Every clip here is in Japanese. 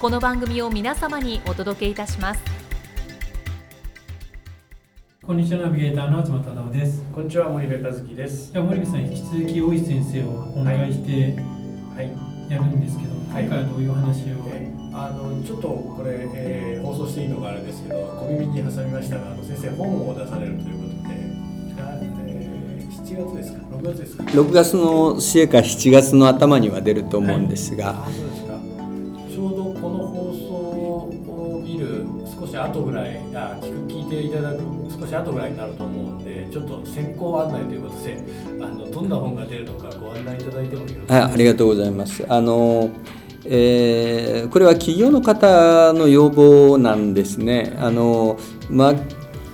この番組を皆様にお届けいたします。こんにちはナビゲーターの東忠夫です。こんにちは森部和樹です。じゃあ森部さん引き続き大石先生をお願いしてはい。やるんですけど、はい。今回はどういうお話を、えーあのちょっとこれ、えー放送していいのがあれですけど小耳に挟みましたがあの先生本を出されるということで、あえー7月ですか？6月ですか？6月の末か7月の頭には出ると思うんですが、ていただく少し後ぐらいになると思うんでちょっと先行案内ということであのどんな本が出るのかご案内いただいてもよろしいですか？はい、ありがとうございます。あのえーこれは企業の方の要望なんですね。あのま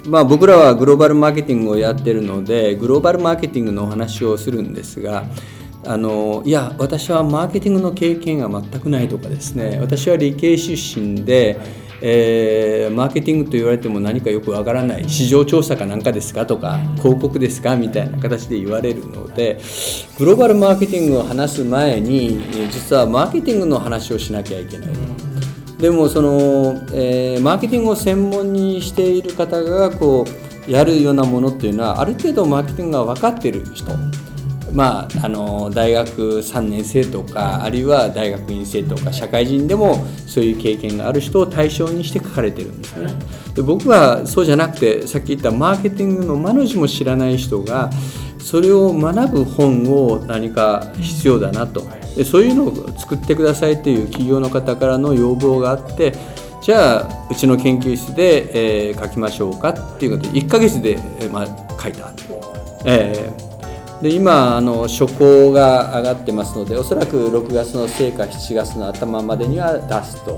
まあ、僕らはグローバルマーケティングをやってるのでグローバルマーケティングのお話をするんですがあのいや私はマーケティングの経験が全くないとかですね私は理系出身で、えーマーケティングと言われても何かよくわからない市場調査かなんかですかとか広告ですかみたいな形で言われるのでグローバルマーケティングを話す前に実はマーケティングの話をしなきゃいけない。でもその、えーマーケティングを専門にしている方がこうやるようなものっていうのはある程度マーケティングが分かってる人まあ、あの大学3年生とかあるいは大学院生とか社会人でもそういう経験がある人を対象にして書かれてるんですねで僕はそうじゃなくてさっき言ったマーケティングの間の字も知らない人がそれを学ぶ本を何か必要だなとでそういうのを作ってくださいという企業の方からの要望があってじゃあうちの研究室で、えー書きましょうかっていうことで1ヶ月で、えーまあ、書いた。えーで今あの初稿が上がってますのでおそらく6月の末か7月の頭までには出すと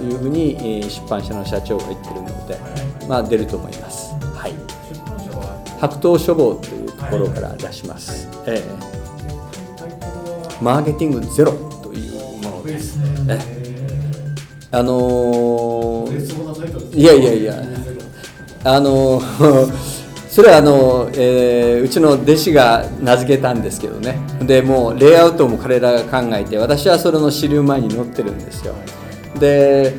いうふうにえー出版社の社長が言ってるので、まあ、出ると思います、はい、白桃書房というところから出します、えタイトルはーマーケティングゼロというものでですすねあのーいやいやいや。あのそれはあの、えーうちの弟子が名付けたんですけどね。でもうレイアウトも彼らが考えて私はそれの支流前に載ってるんですよ。で、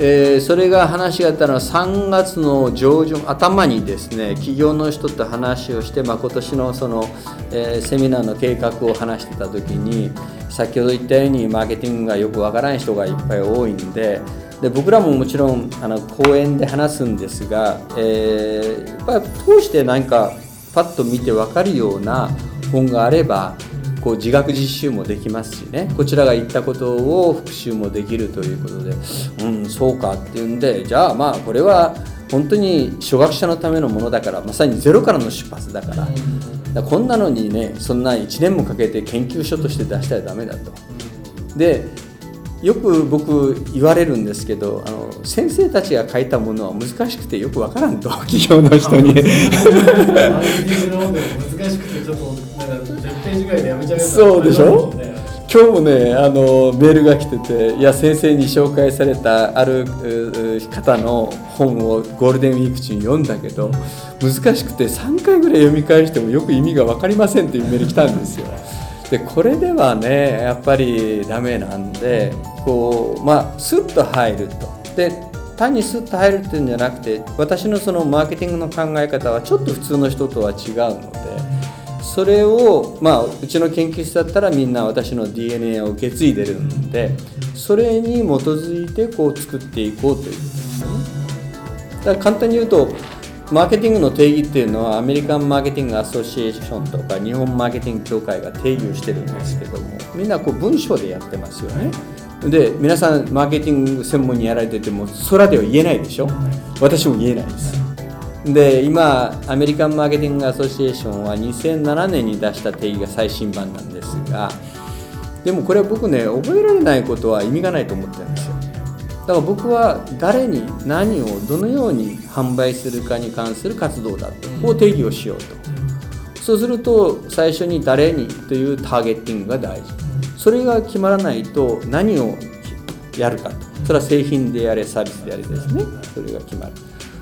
えーそれが話があったのは3月の上旬頭にですね企業の人と話をして、まあ、今年のその、えーセミナーの計画を話してた時に先ほど言ったようにマーケティングがよくわからない人がいっぱい多いんでで僕らももちろんあの講演で話すんですが、えーやっぱり通して何かパッと見て分かるような本があればこう自学実習もできますしね。こちらが言ったことを復習もできるということでうんそうかっていうんでじゃあまあこれは本当に初学者のためのものだからまさにゼロからの出発だから。だからこんなのにねそんな1年もかけて研究書として出したらダメだと。でよく僕言われるんですけどあの先生たちが書いたものは難しくてよくわからんと企業の人に。マーケティングの方でも難しくてちょっとなんか10ページぐらいでやめちゃうやつそうでしょ？今日もねあのメールが来てていや先生に紹介されたある方の本をゴールデンウィーク中に読んだけど難しくて3回ぐらい読み返してもよく意味が分かりませんっていうメール来たんですよ。でこれではねやっぱりダメなんでこうまあスッと入ると。で単にスッと入るっていうんじゃなくて私のそのマーケティングの考え方はちょっと普通の人とは違うので。それを、まあ、うちの研究室だったらみんな私の DNA を受け継いでるんでそれに基づいてこう作っていこうというだから簡単に言うとマーケティングの定義っていうのはアメリカンマーケティングアソシエーションとか日本マーケティング協会が定義をしてるんですけどもみんなこう文章でやってますよね。で皆さんマーケティング専門にやられてても空では言えないでしょ。私も言えないです。で今アメリカンマーケティングアソシエーションは2007年に出した定義が最新版なんですがでもこれは僕ね覚えられないことは意味がないと思ってるんですよだから僕は誰に何をどのように販売するかに関する活動だとこう定義をしようと。そうすると最初に誰にというターゲッティングが大事。それが決まらないと何をやるかと。それは製品であれサービスであれですね。それが決まる。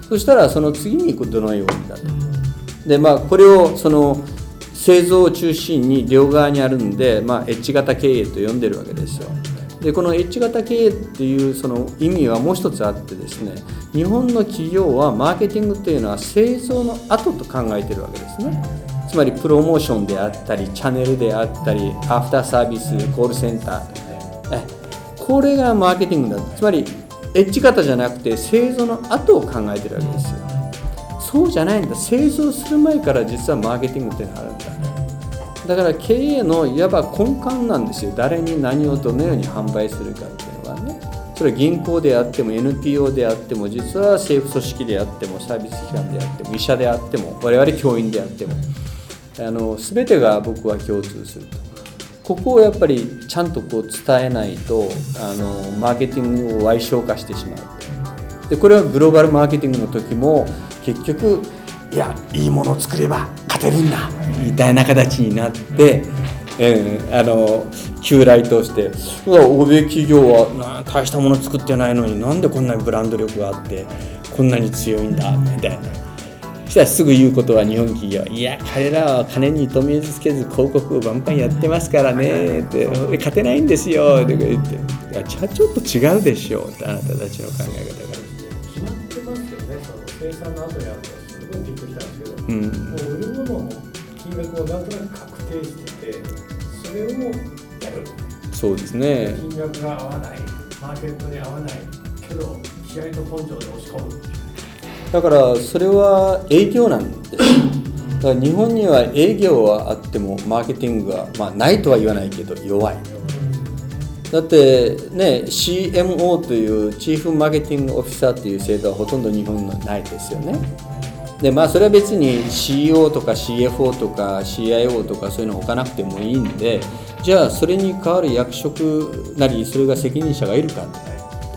そしたらその次にどのようにだと。でまあこれをその製造を中心に両側にあるんで、まあ、エッジ型経営と呼んでるわけですよでこのエッジ型経営っていうその意味はもう一つあってですね日本の企業はマーケティングっていうのは製造の後と考えてるわけですね。つまりプロモーションであったりチャンネルであったりアフターサービスコールセンターこれがマーケティングだ。つまりエッジ型じゃなくて製造の後を考えてるわけですよ。そうじゃないんだ。製造する前から実はマーケティングっていうのがあるんだ。だから経営のいわば根幹なんですよ。誰に何をどのように販売するかっていうのはね。それは銀行であっても NPO であっても実は政府組織であってもサービス機関であっても医者であっても我々教員であってもあの全てが僕は共通すると。ここをやっぱりちゃんとこう伝えないとあのマーケティングを歪小化してしまうでこれはグローバルマーケティングの時も結局いやいいものを作れば勝てるんだみたいな形になって、えー、あの旧来として欧米企業は大したもの作ってないのになんでこんなにブランド力があってこんなに強いんだみたいな。そしたらすぐ言うことは日本企業いや彼らは金に糸目つけず広告をバンバンやってますからねって勝てないんですよとか言っていやじゃあちょっと違うでしょうってあなたたちの考え方が。決まってますよねその生産の後にうん、もう売るものの金額をなんとなく確定しててそれをやる。そうですね金額が合わないマーケットに合わないけど気合と根性で押し込むだからそれは営業なんですだから日本には営業はあってもマーケティングは、まあ、ないとは言わないけど弱い。だってね CMO というチーフマーケティングオフィサーという制度はほとんど日本のないですよねでまあそれは別に CEO とか CFO とか CIO とかそういうの置かなくてもいいんでじゃあそれに代わる役職なりそれが責任者がいるか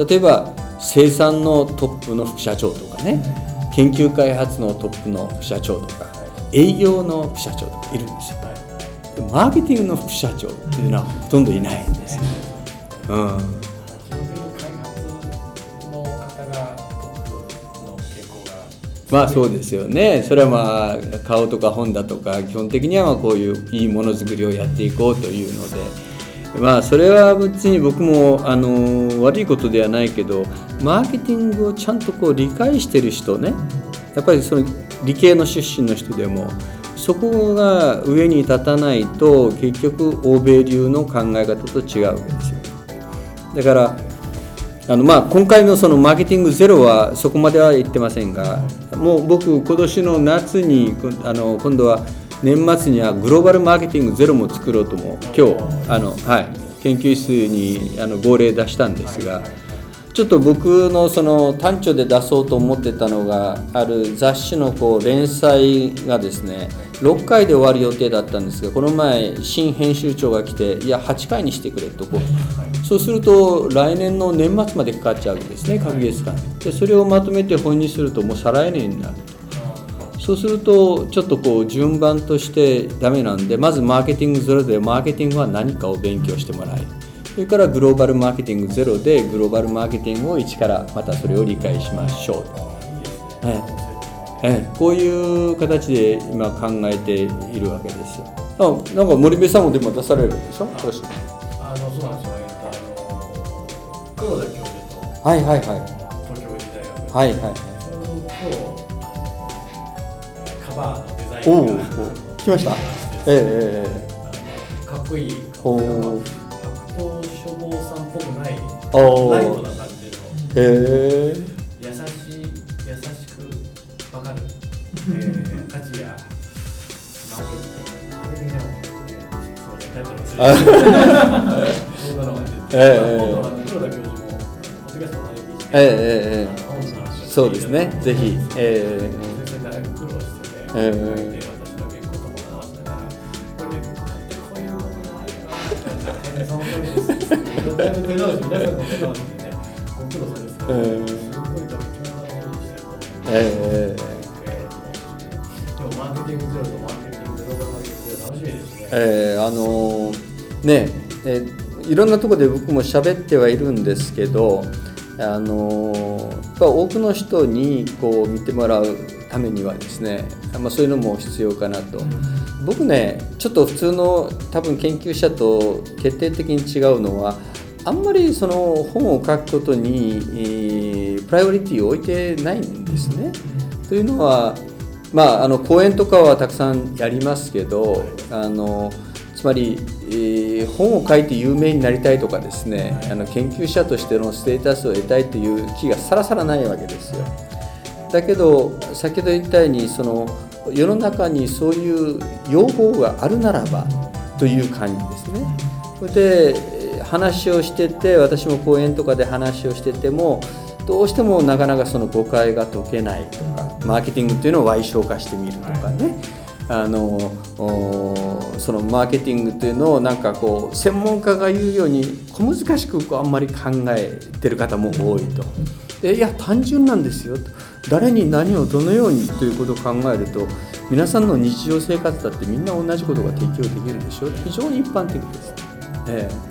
例えば生産のトップの副社長とかね。研究開発のトップの副社長とか。営業の副社長とかいるんですよ。マーケティングの副社長っていうのはほとんどいないんですよ、うんまあそうですよね。それはまあ顔とか本だとか基本的にはまこういういいものづくりをやっていこうというので。まあそれは別に僕もあの悪いことではないけどマーケティングをちゃんとこう理解してる人ね。やっぱりその理系の出身の人でもそこが上に立たないと結局欧米流の考え方と違うわけですよ。だからあのまあ今回のそのマーケティングゼロはそこまでは言ってませんがもう僕今年の夏にあの今度は年末にはグローバルマーケティングゼロも作ろうとも今日あの、はい、研究室にあの号令出したんですがちょっと僕のその短調で出そうと思ってたのがある雑誌のこう連載がですね6回で終わる予定だったんですがこの前新編集長が来ていや8回にしてくれとこうそうすると来年の年末までかかっちゃうんですね隔月間でそれをまとめて本にするともう再来年になる。とそうするとちょっとこう順番としてダメなんでまずマーケティングゼロでマーケティングは何かを勉強してもらいそれからグローバルマーケティングゼロでグローバルマーケティングを一からまたそれを理解しましょう、はいええ、こういう形で今考えているわけですよ。あなんか森部さんもでも出されるでしょあのそうなんですよ。黒田教授とはいはいはい。東京時代はいはい。ちょカバーのデザインが来ました。ええかっこいい。処方さんっぽくないライトな感じの。え。優し優しくわかる、えー、価値やマーケットあみたいな感じでそういうタイトルをするええ。ええええあの本の話をしてそうですね。ぜひえ、ええ、え。あのねえいろんなところで僕も喋ってはいるんですけどあのやっぱ多くの人にこう見てもらうためにはですね、まあ、そういうのも必要かなと僕ねちょっと普通の多分研究者と決定的に違うのはあんまりその本を書くことに、えープライオリティを置いてないんですね。というのはまあ、あの講演とかはたくさんやりますけどあのつまり、えー本を書いて有名になりたいとかですねあの研究者としてのステータスを得たいという気がさらさらないわけですよ。だけど先ほど言ったようにその世の中にそういう要望があるならばという感じですね。それでえー話をしてて私も講演とかで話をしててもどうしてもなかなかその誤解が解けないとかマーケティングっていうのを歪償化してみるとかね、あのそのマーケティングというのをなんかこう専門家が言うように小難しくこうあんまり考えてる方も多いと。でいや単純なんですよと誰に何をどのようにということを考えると皆さんの日常生活だってみんな同じことが提供できるでしょ非常に一般的です。ええ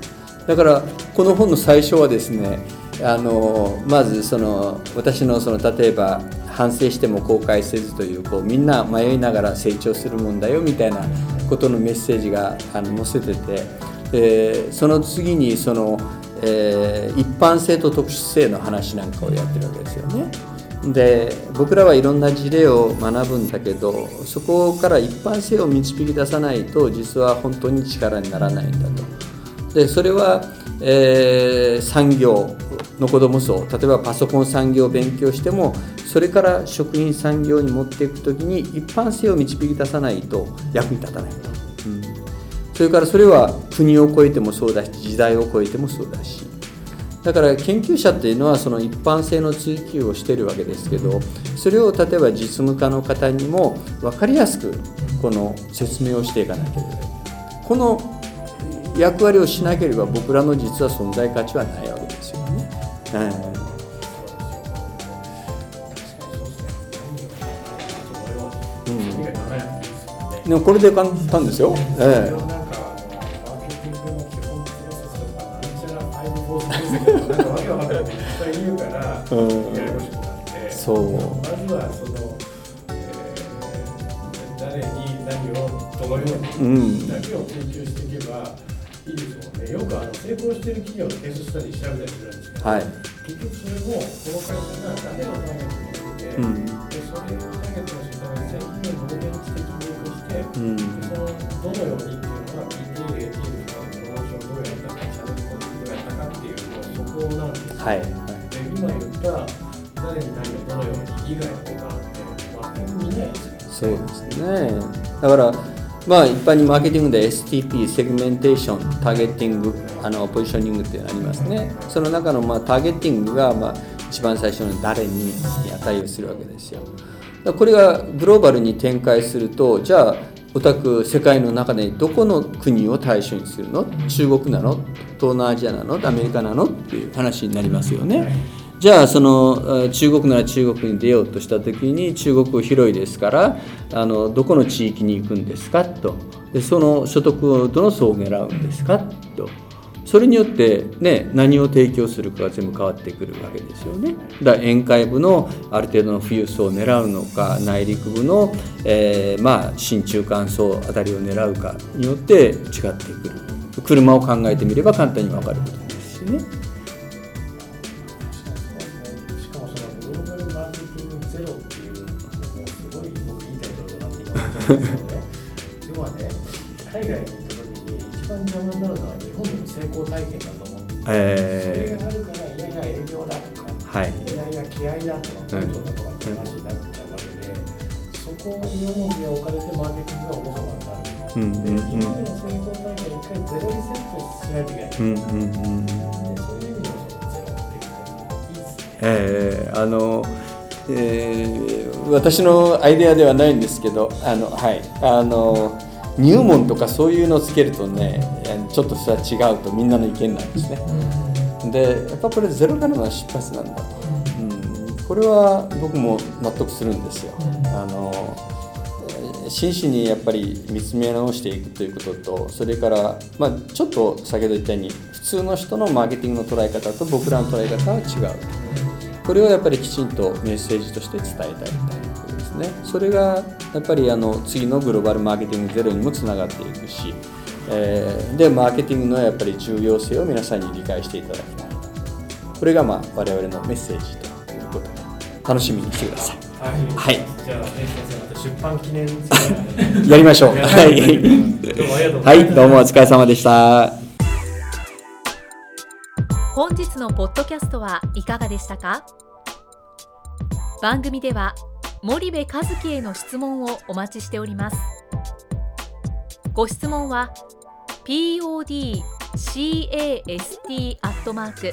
だからこの本の最初はですねあのまずその私のその例えば反省しても後悔せずというこうみんな迷いながら成長するもんだよみたいなことのメッセージがあの載せててでその次にその、えー一般性と特殊性の話なんかをやってるわけですよね。で僕らはいろんな事例を学ぶんだけどそこから一般性を導き出さないと実は本当に力にならないんだと。でそれは、えー産業のこともそう例えばパソコン産業を勉強してもそれから食品産業に持っていく時に一般性を導き出さないと役に立たないと、うん、それからそれは国を超えてもそうだし時代を超えてもそうだし。だから研究者っていうのはその一般性の追求をしてるわけですけどそれを例えば実務家の方にも分かりやすくこの説明をしていかなければ。いけないこの役割をしなければ僕らの実は存在価値はないわけです。うん。でもこれで簡単ですよ。ええ。そうまずはその、えー誰に何をどのよううん。にだけを研究していけばいいですもんよくあの成功している企業のケーススタディ調べたりするんですけど、はい。結局それもこの会社が誰をターゲットにしてて、うんでそれをターゲットにするために製品をどれだけ知的に良くして、うんでそのどのようにっていうのは PTA できる人にプロモーションどうやったかチャンネルコンテンツどうやったかってい。うもうそこなんですよ、はいで今言った誰に何をどのように以外のことなんて全く見ないですよそうですね。だからまあ一般にマーケティングで STP セグメンテーションターゲッティングあのポジショニングっていうのありますね。その中のまあターゲッティングがまあ一番最初の誰に値をするわけですよ。だこれがグローバルに展開するとじゃあおたく世界の中でどこの国を対象にするの？中国なの？東南アジアなの？アメリカなの？っていう話になりますよね。じゃあその中国なら中国に出ようとした時に中国広いですからあのどこの地域に行くんですか？と。でその所得をどの層を狙うんですか？と。それによって、ね、何を提供するかが全部変わってくるわけですよね。だから沿海部のある程度の富裕層を狙うのか内陸部の、えーまあ新中間層あたりを狙うかによって違ってくる。車を考えてみれば簡単に分かることですしね。気合だとか根性だとかって話になっちゃうわけでそこに重きが置かれてマーケティングがおろそかになるうん。うん。で今までの成功体験を一回ゼロリセットしないといけない、うん。うん。うん。でそういう意味でもそのゼロっていうのはいいですねえーあの、えー私のアイデアではないん。ですけどあのはいあの入門とかそういうのをつけるとねちょっとそれは違うとみん。なの意見なん。ですねでやっぱこれゼロからの出発なん。だと、これは僕も納得するんですよ。あのえー真摯にやっぱり見つめ直していくということとそれから、まあ、ちょっと先ほど言ったように普通の人のマーケティングの捉え方と僕らの捉え方は違う。これをやっぱりきちんとメッセージとして伝えたいということですね。それがやっぱりあの次のグローバルマーケティングゼロにもつながっていくし、えーでマーケティングのやっぱり重要性を皆さんに理解していただきたい。これがまあ我々のメッセージと楽しみにしてください。はい、はい。じゃあね先生また出版記念やりましょう。やはい。どうもありがとうございます。はい、どうもお疲れ様でした。本日のポッドキャストはいかがでしたか？番組では森部和樹への質問をお待ちしております。ご質問は podcast アットマーク